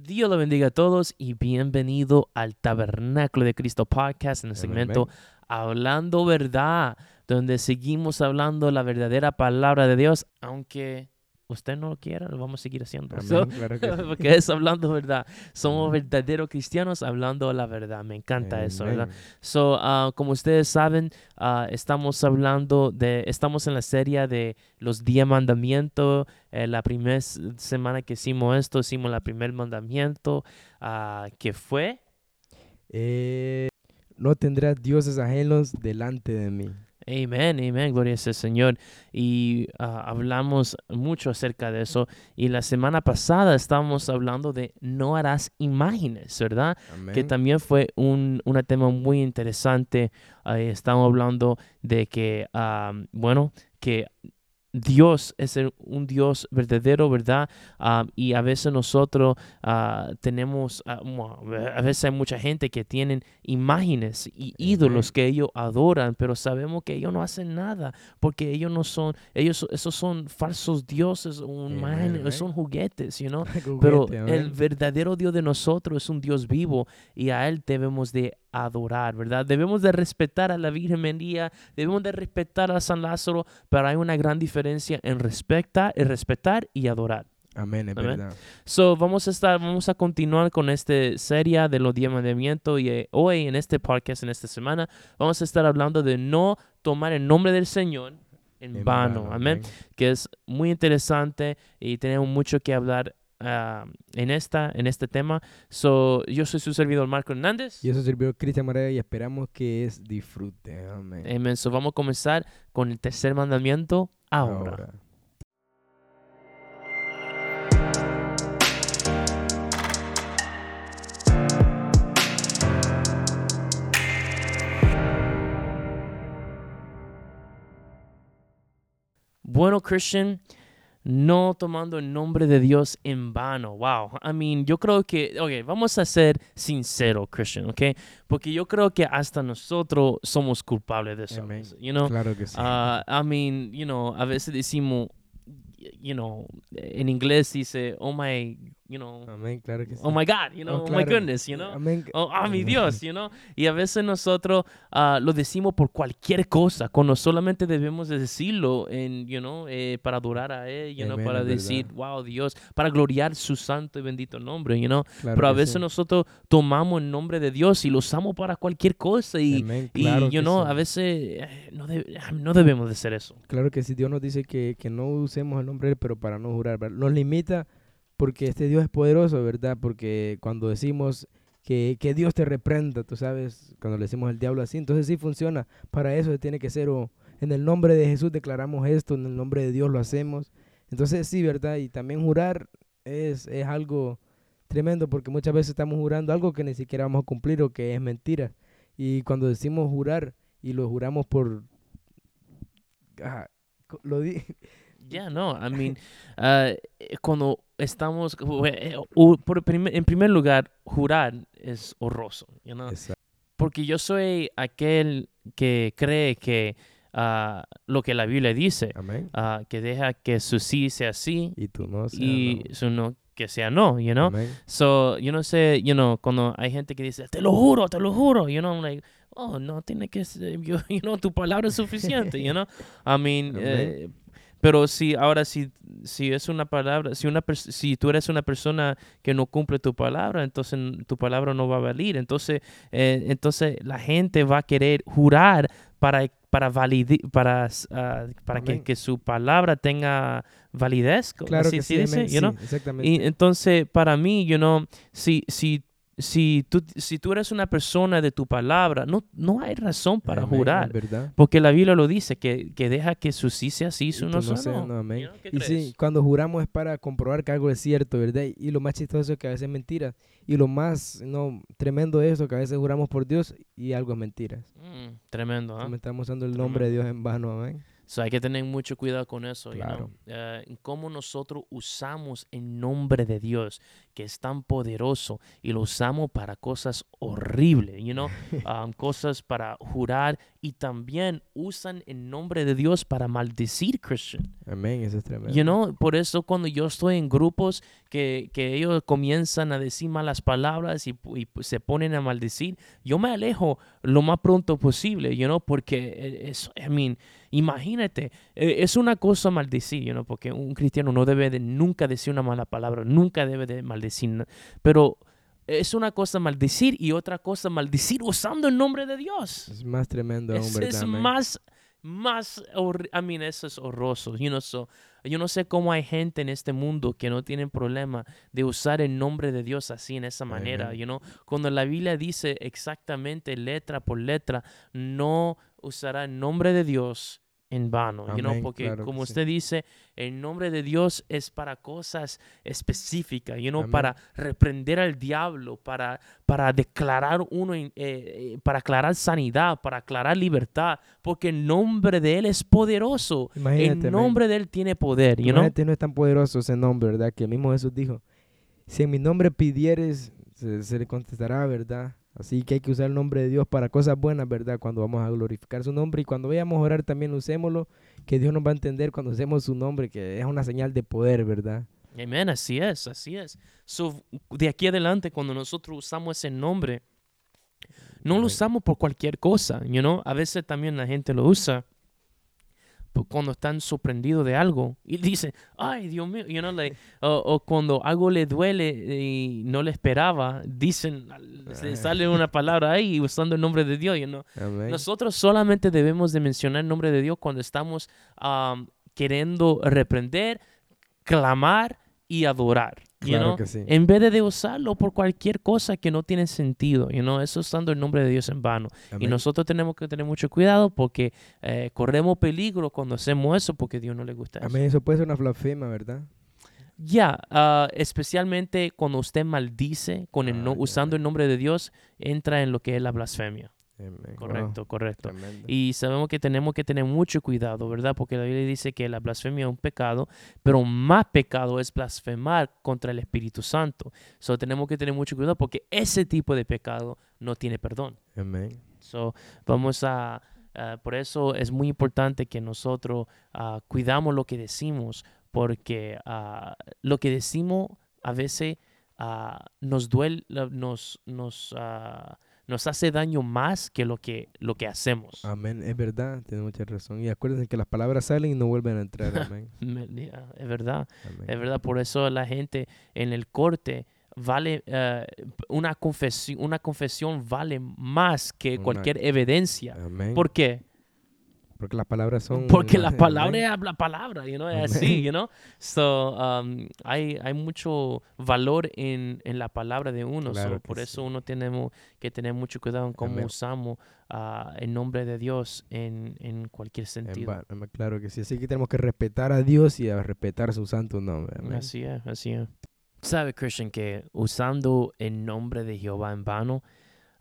Dios lo bendiga a todos y bienvenido al Tabernáculo de Cristo podcast en el segmento Hablando Verdad, donde seguimos hablando la verdadera palabra de Dios, aunque usted no lo quiera, lo vamos a seguir haciendo. porque es hablando verdad. Somos verdaderos cristianos hablando la verdad. Me encanta eso, ¿verdad? So, ah, como ustedes saben, ah, estamos hablando de, estamos en la serie de los diez mandamientos. Eh, la primera semana que hicimos esto, hicimos el primer mandamiento, uh, que fue... Eh, no tendrás dioses ajenos delante de mí. Amén, amén, gloria al Señor. Y ah, hablamos mucho acerca de eso. Y la semana pasada estábamos hablando de no harás imágenes, ¿verdad? Que también fue un, tema muy interesante. estamos hablando de que, ah, bueno, que Dios es un Dios verdadero, ¿verdad? Ah, y a veces nosotros ah, tenemos, ah, a veces hay mucha gente que tienen imágenes y ídolos que ellos adoran, pero sabemos que ellos no hacen nada porque ellos no son, ellos, esos son falsos dioses, un son juguetes, you know? pero el verdadero Dios de nosotros es un Dios vivo y a Él debemos de adorar, ¿verdad? Debemos de respetar a la Virgen María, debemos de respetar a San Lázaro, pero hay una gran diferencia en respetar, en respetar y adorar. Amén, es verdad. So, vamos a estar, vamos a continuar con esta serie de los diez mandamientos y eh, hoy en este podcast, en esta semana, vamos a estar hablando de no tomar el nombre del Señor en, vano. Amén. Que es muy interesante y tenemos mucho que hablar Ah, en, esta, en este tema. So, yo soy su servidor Marco Hernández. Yo soy su servidor Cristian Moreno y esperamos que es disfrute. Amén. So, vamos a comenzar con el tercer mandamiento ahora. Bueno, Christian, no tomando el nombre de Dios en vano. Wow. I mean, yo creo que, ok, vamos a ser sinceros, Christian, ok? Porque yo creo que hasta nosotros somos culpables de eso. You know? Claro que sí. Uh, I mean, you know, a veces decimos, you know, en inglés dice, oh my you know, claro que sí. oh my God, you know, oh, my goodness, you know, oh, oh, mi Dios, you know, y a veces nosotros uh, lo decimos por cualquier cosa, cuando solamente debemos de decirlo en, you know, eh, para adorar a Él, you know, para decir, wow, Dios, para gloriar su santo y bendito nombre, you know, pero a veces nosotros tomamos el nombre de Dios y lo usamos para cualquier cosa y, y you know, a veces eh, no, no, debemos de hacer eso. Claro que sí, Dios nos dice que, que no usemos el nombre pero para no jurar, nos limita porque este Dios es poderoso, ¿verdad? Porque cuando decimos que, que, Dios te reprenda, tú sabes, cuando le decimos al diablo así, entonces sí funciona. Para eso tiene que ser, o en el nombre de Jesús declaramos esto, en el nombre de Dios lo hacemos. Entonces sí, ¿verdad? Y también jurar es, es algo tremendo porque muchas veces estamos jurando algo que ni siquiera vamos a cumplir o que es mentira. Y cuando decimos jurar y lo juramos por... lo di ya no, I mean, uh, cuando estamos, eh, por en primer lugar, jurar es horroroso, you know? porque yo soy aquel que cree que uh, lo que la Biblia dice, uh, que deja que su sí sea sí y tú no y su no que sea no, you know. So, yo no sé, you know, cuando hay gente que dice, te lo juro, te lo juro, you know, I'm like, oh, no tiene que ser, you, know, tu palabra es suficiente, you know. I mean, pero si ahora si, si es una palabra, si una si tú eres una persona que no cumple tu palabra, entonces tu palabra no va a valer. Entonces, eh, entonces la gente va a querer jurar para para para, ah, para que, que, su palabra tenga validez. Claro que sí, exactamente. Y entonces, para mí, you know, si, si si tú, si tú eres una persona de tu palabra, no, no hay razón para jurar. Porque la Biblia lo dice, que, que, deja que su sí sea sí, su no, sea no. Amén. Y sí, cuando juramos es para comprobar que algo es cierto, ¿verdad? Y lo más chistoso es que a veces es mentira. Y lo más no tremendo es eso, que a veces juramos por Dios y algo es mentira. Mm, tremendo, ¿ah? Estamos usando el nombre de Dios en vano, amén. So hay que tener mucho cuidado con eso, Claro. Eh, cómo nosotros usamos el nombre de Dios, que es tan poderoso, y lo usamos para cosas horribles, you know, um, cosas para jurar, y también usan el nombre de Dios para maldecir Christian. Amén, eso es tremendo. You know, por eso cuando yo estoy en grupos que, que ellos comienzan a decir malas palabras y, y se ponen a maldecir, yo me alejo lo más pronto posible, you know, porque eh, es, I mean, imagínate, eh, es una cosa maldecir, you know, porque un cristiano no debe de nunca decir una mala palabra, nunca debe de maldecir, na- pero es una cosa maldecir y otra cosa maldecir usando el nombre de Dios. Es más tremendo ¿verdad? es amén? más, más, I mean, eso es horroroso. You know, so, yo no sé cómo hay gente en este mundo que no tienen problema de usar el nombre de Dios así, en esa manera. You know, cuando la Biblia dice exactamente letra por letra, no usará el nombre de Dios en vano, you know, Amén, porque claro como sí. usted dice, el nombre de Dios es para cosas específicas, you know, Amén. para reprender al diablo, para, para declarar uno, eh, eh, para aclarar sanidad, para aclarar libertad, porque el nombre de Él es poderoso. Imagínate, el amén. nombre de Él tiene poder, you know? Imagínate, no es tan poderoso ese nombre, ¿verdad? Que el mismo Jesús dijo, si en mi nombre pidieres, se, se le contestará, ¿verdad? Así que hay que usar el nombre de Dios para cosas buenas, ¿verdad? Cuando vamos a glorificar su nombre y cuando vayamos a orar también usémoslo, que Dios nos va a entender cuando usemos su nombre, que es una señal de poder, ¿verdad? Amén, así es, así es. So, de aquí adelante, cuando nosotros usamos ese nombre, no lo usamos por cualquier cosa, you know? A veces también la gente lo usa cuando están sorprendidos de algo y dicen, ay, Dios mío, you know, like, o, o cuando algo le duele y no le esperaba, dicen, se sale una palabra ahí usando el nombre de Dios, you know? Nosotros solamente debemos de mencionar el nombre de Dios cuando estamos am, queriendo reprender, clamar y adorar. You Claro know? que sí. En vez de, usarlo por cualquier cosa que no tiene sentido, you know? eso usando el nombre de Dios en vano. Y nosotros tenemos que tener mucho cuidado porque eh, corremos peligro cuando hacemos eso porque a Dios no le gusta eso. Amén, eso puede ser una blasfema, ¿verdad? Ya, ah, especialmente cuando usted maldice con el no- Ah, ya, usando el nombre de Dios, entra en lo que es la blasfemia. Wow, Correcto, correcto. tremendo. Y sabemos que tenemos que tener mucho cuidado, ¿verdad? Porque la Biblia dice que la blasfemia es un pecado, pero más pecado es blasfemar contra el Espíritu Santo. So tenemos que tener mucho cuidado porque ese tipo de pecado no tiene perdón. Amén. So vamos a, ah, por eso es muy importante que nosotros ah, cuidamos lo que decimos, porque ah, lo que decimos a veces ah, nos duele, nos, nos, nos hace daño más que lo que, lo que hacemos. Amén, es verdad, tiene mucha razón. Y acuérdense que las palabras salen y no vuelven a entrar. Amén. Es verdad, Amén. es verdad. Por eso la gente en el corte vale, eh, una, confesión, una confesión vale más que Una- cualquier evidencia. Amén. ¿Por qué? Porque las palabras son... Porque la Amén. palabra es la palabra, you know, es así, you know. So, um, hay, hay mucho valor en, en la palabra de uno. so, Claro que por eso sí. uno tenemos que tener mucho cuidado en cómo Amén. usamos ah, el nombre de Dios en, en cualquier En sentido. amén, Claro que sí. Así que tenemos que respetar a Dios y a respetar su santo nombre. Amén. Así es, así es. Sabe, Christian, que usando el nombre de Jehová en vano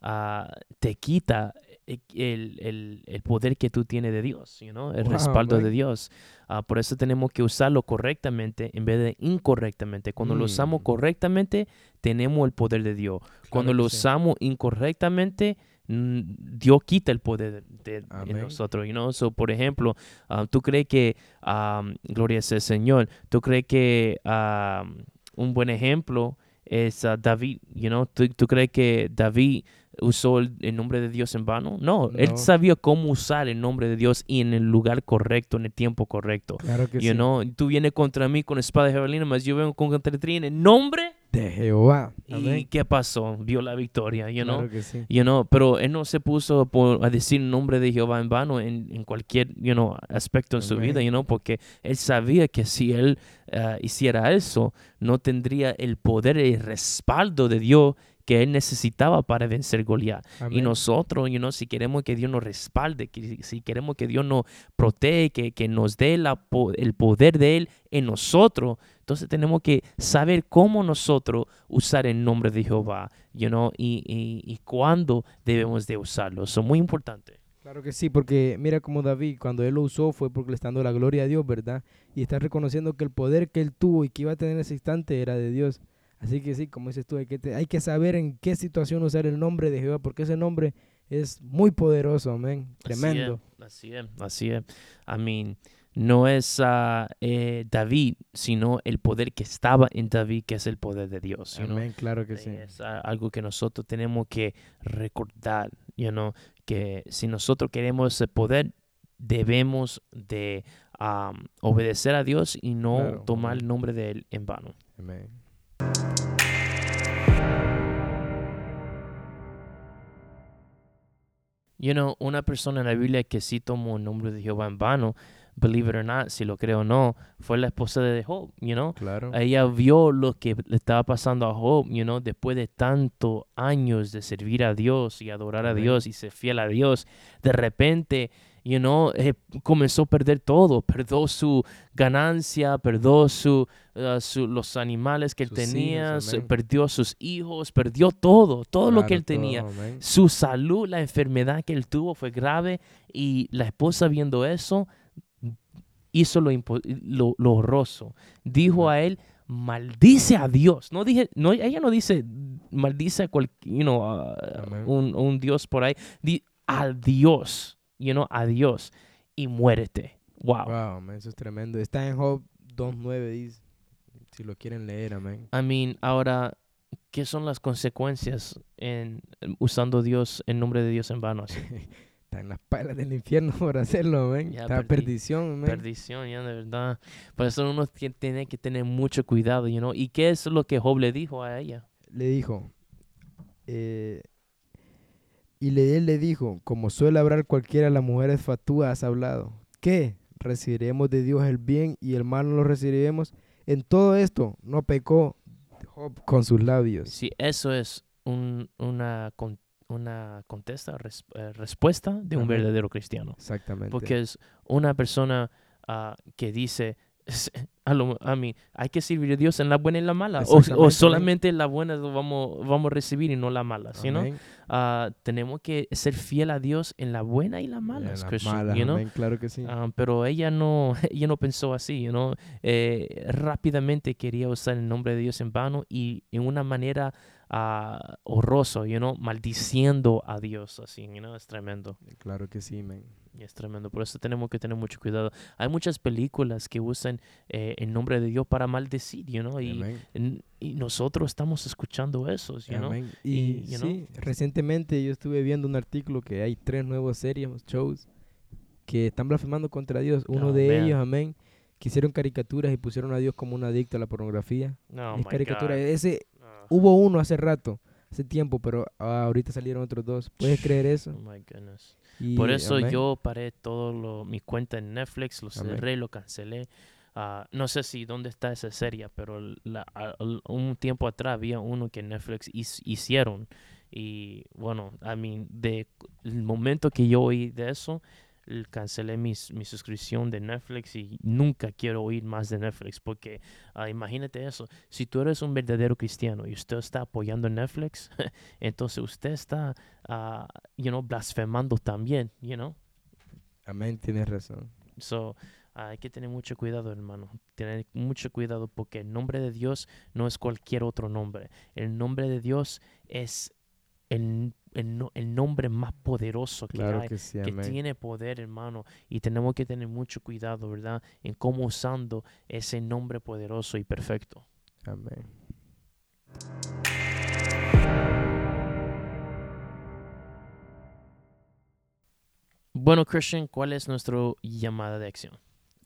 ah, te quita e- el, el- el poder que tú tienes de Dios, you know, el Wow, respaldo de. Dios. Ah, por eso tenemos que usarlo correctamente en vez de incorrectamente. Cuando lo usamos Mm. correctamente, tenemos el poder de Dios. Cuando lo sí. usamos incorrectamente, Dios quita el poder de, nosotros. You know? so, por ejemplo, ah, tú crees que, gloria sea el Señor, tú crees que un buen ejemplo es David, you know? ¿Tú, tú crees que David usó el, el nombre de Dios en vano? No, él No. sabía cómo usar el nombre de Dios y en el lugar correcto, en el tiempo correcto. Claro que You sí. know, tú vienes contra mí con espada de jabalina, mas yo vengo contra ti en el nombre. De Jehová. ¿Y Amén. qué pasó? Vio la victoria, you know? Claro que sí. You know, pero él no se puso por- a decir el nombre de Jehová en vano en, en cualquier you know, aspecto de su vida, you know, porque él sabía que si él ah, hiciera eso, no tendría el poder y el respaldo de Dios que él necesitaba para vencer Goliat. Y nosotros, you know, si queremos que Dios nos respalde, que si queremos que Dios nos protege, que, que nos dé la el poder de Él en nosotros, entonces tenemos que saber cómo nosotros usar el nombre de Jehová, you know, y, y, y cuándo debemos de usarlo. Eso es muy importante. Claro que sí, porque mira como David, cuando él lo usó fue porque le está dando la gloria a Dios, ¿verdad? Y está reconociendo que el poder que él tuvo y que iba a tener en ese instante era de Dios. Así que sí, como dices tú, hay que, hay que saber en qué situación usar el nombre de Jehová, porque ese nombre es muy poderoso, amén. Tremendo. Así es, así es. I mean, no es uh, eh, David, sino el poder que estaba en David, que es el poder de Dios. Amén, claro que sí. Es uh, algo que nosotros tenemos que recordar, you know, que si nosotros queremos ese poder, debemos de um, obedecer a Dios y no Claro, tomar el nombre de Él en vano. Amén. You know, una persona en la Biblia que sí tomó el nombre de Jehová en vano, believe it or not, si lo creo o no, fue la esposa de Job, you know. Claro. Ella vio lo que le estaba pasando a Job, you know, después de tantos años de servir a Dios y adorar a. Dios y ser fiel a Dios, de repente, you know, eh, comenzó a perder todo, perdió su ganancia, perdió su, uh, su- los animales que él Sus hijos, tenía, su- perdió sus hijos, perdió todo, todo lo que él tenía. todo. Su salud, la enfermedad que él tuvo fue grave y la esposa viendo eso hizo lo, lo, lo horroroso. Dijo a él, maldice a Dios. No dije, no, ella no dice maldice a cual, you know, a- un, un Dios por ahí. Di a Dios, you know, a Dios y muérete. Wow. Wow, amén, eso es tremendo. Está en Job 2.9, dice. Si lo quieren leer, amén. I mean, ahora, ¿qué son las consecuencias en usando Dios, en nombre de Dios en vano? así? Está en las palas del infierno por hacerlo, amén. Está perdí. perdición, amén. perdición, ya de verdad. Por eso uno tie- tiene que tener mucho cuidado, you know. ¿Y qué es lo que Job le dijo a ella? Le dijo, eh, y le, él le dijo, como suele hablar cualquiera, las mujeres fatúas has hablado. ¿Qué? Recibiremos de Dios el bien y el mal no lo recibiremos. En todo esto no pecó Job con sus labios. Si eso es un- una, una contesta, res- eh, respuesta de un verdadero cristiano. Exactamente. Porque es una persona ah, que dice, a lo, I mean, hay que servir a Dios en la buena y la mala. O, o solamente la buena lo vamos, vamos a recibir y no la mala. ¿sí, no? Ah, tenemos que ser fiel a Dios en la buena y la mala. En you know? claro que sí. Ah, pero ella no, ella no pensó así, you know? Eh, rápidamente quería usar el nombre de Dios en vano y en una manera ah, horrorosa, you know? maldiciendo a Dios, así, you know? es tremendo, Claro que sí, y es tremendo, por eso tenemos que tener mucho cuidado. Hay muchas películas que usan eh, el nombre de Dios para maldecir, you know? y, Amén. nosotros estamos escuchando eso, you know? Amén. Y, Y, you know, sí, recientemente yo estuve viendo un artículo que hay tres nuevas series, shows, que están blasfemando contra Dios. Uno Oh, de man. ellos, amén, que hicieron caricaturas y pusieron a Dios como un adicto a la pornografía. Oh, es my caricatura. God. Ese, Ah, hubo uno hace rato, hace tiempo, pero ah, ahorita salieron otros dos. ¿Puedes creer oh eso? my goodness. Y, Por eso amén. yo paré todo lo, mi cuenta en Netflix, lo Amén. cerré, lo cancelé. Ah, no sé si dónde está esa serie, pero la- a- un tiempo atrás había uno que Netflix his- hicieron. Y bueno, I mean, de el momento que yo oí de eso, cancelé mis- mi suscripción de Netflix y nunca quiero oír más de Netflix porque ah, imagínate eso, si tú eres un verdadero cristiano y usted está apoyando Netflix, entonces usted está, ah, you know, blasfemando también, you know. Amén, tienes razón. So, hay que tener mucho cuidado, hermano. Tener mucho cuidado porque el nombre de Dios no es cualquier otro nombre. El nombre de Dios es el, el no- el nombre más poderoso que Claro hay. que sí, que tiene poder, hermano, y tenemos que tener mucho cuidado, ¿verdad? En cómo usando ese nombre poderoso y perfecto. Amén. Bueno, Christian, ¿cuál es nuestra llamada de acción?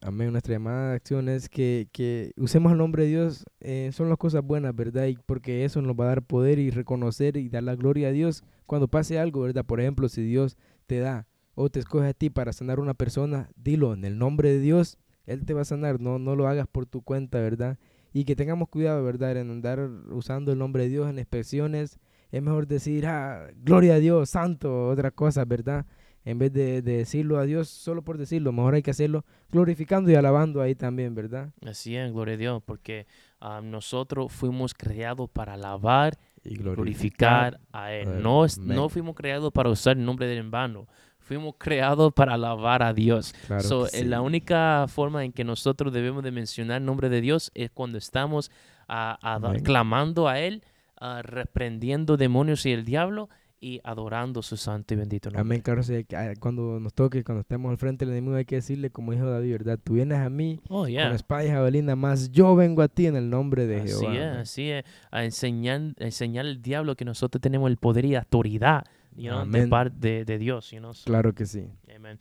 Amén. Nuestra llamada de acción es que, que usemos el nombre de Dios. eh, son las cosas buenas, ¿verdad? Y porque eso nos va a dar poder y reconocer y dar la gloria a Dios cuando pase algo, ¿verdad? Por ejemplo, si Dios te da o te escoge a ti para sanar a una persona, dilo en el nombre de Dios. Él te va a sanar, no, no lo hagas por tu cuenta, ¿verdad? Y que tengamos cuidado, ¿verdad? En andar usando el nombre de Dios en expresiones. Es mejor decir, ah, gloria a Dios, santo, otra cosa, ¿verdad? En vez de, de decirlo a Dios solo por decirlo, mejor hay que hacerlo glorificando y alabando ahí también, ¿verdad? Así es, gloria a Dios, porque ah, nosotros fuimos creados para alabar Y glorificar a a Él. Él. No, no fuimos creados para usar el nombre de Él en vano. fuimos creados para alabar a Dios. Claro So, eh, La única forma en que nosotros debemos de mencionar el nombre de Dios es cuando estamos Amén. clamando a Él, ah, reprendiendo demonios y el diablo y adorando su santo y bendito nombre. Amén, que, ah, cuando nos toque, cuando estemos al frente del enemigo, hay que decirle como dijo David, ¿verdad? Tú vienes a mí Oh, con yeah. espada y jabalina, más yo vengo a ti en el nombre de Así Jehová. es, así es. A enseñar, a enseñar al diablo que nosotros tenemos el poder y autoridad you know, de parte de, de Dios. You know? So, Claro que sí. Amen.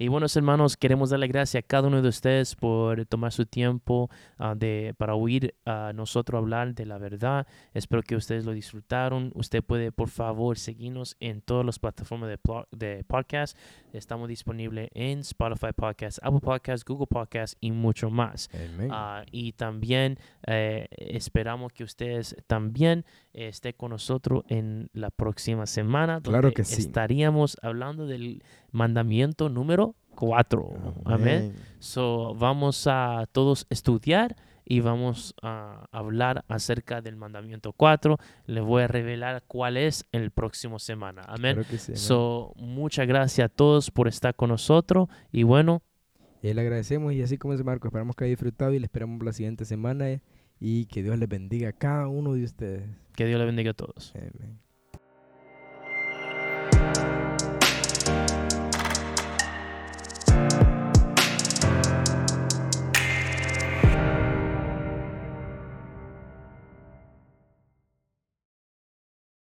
Y buenos hermanos, queremos darle gracias a cada uno de ustedes por tomar su tiempo ah, de, para oír a nosotros hablar de la verdad. Espero que ustedes lo disfrutaron. Usted puede, por favor, seguirnos en todas las plataformas de, podcast. Estamos disponibles en Spotify Podcast, Apple Podcast, Google Podcast y mucho más. Ah, y también eh, esperamos que ustedes también eh, estén con nosotros en la próxima semana. Claro que sí. Estaríamos hablando del mandamiento número 4. Amén. So, vamos a todos estudiar y vamos a hablar acerca del mandamiento 4. Les voy a revelar cuál es el próximo semana. Amén. Claro que sí. So, muchas gracias a todos por estar con nosotros y bueno, Y le agradecemos y así como es Marco, esperamos que haya disfrutado y le esperamos la siguiente semana eh, y que Dios les bendiga a cada uno de ustedes. que Dios le bendiga a todos. Amén.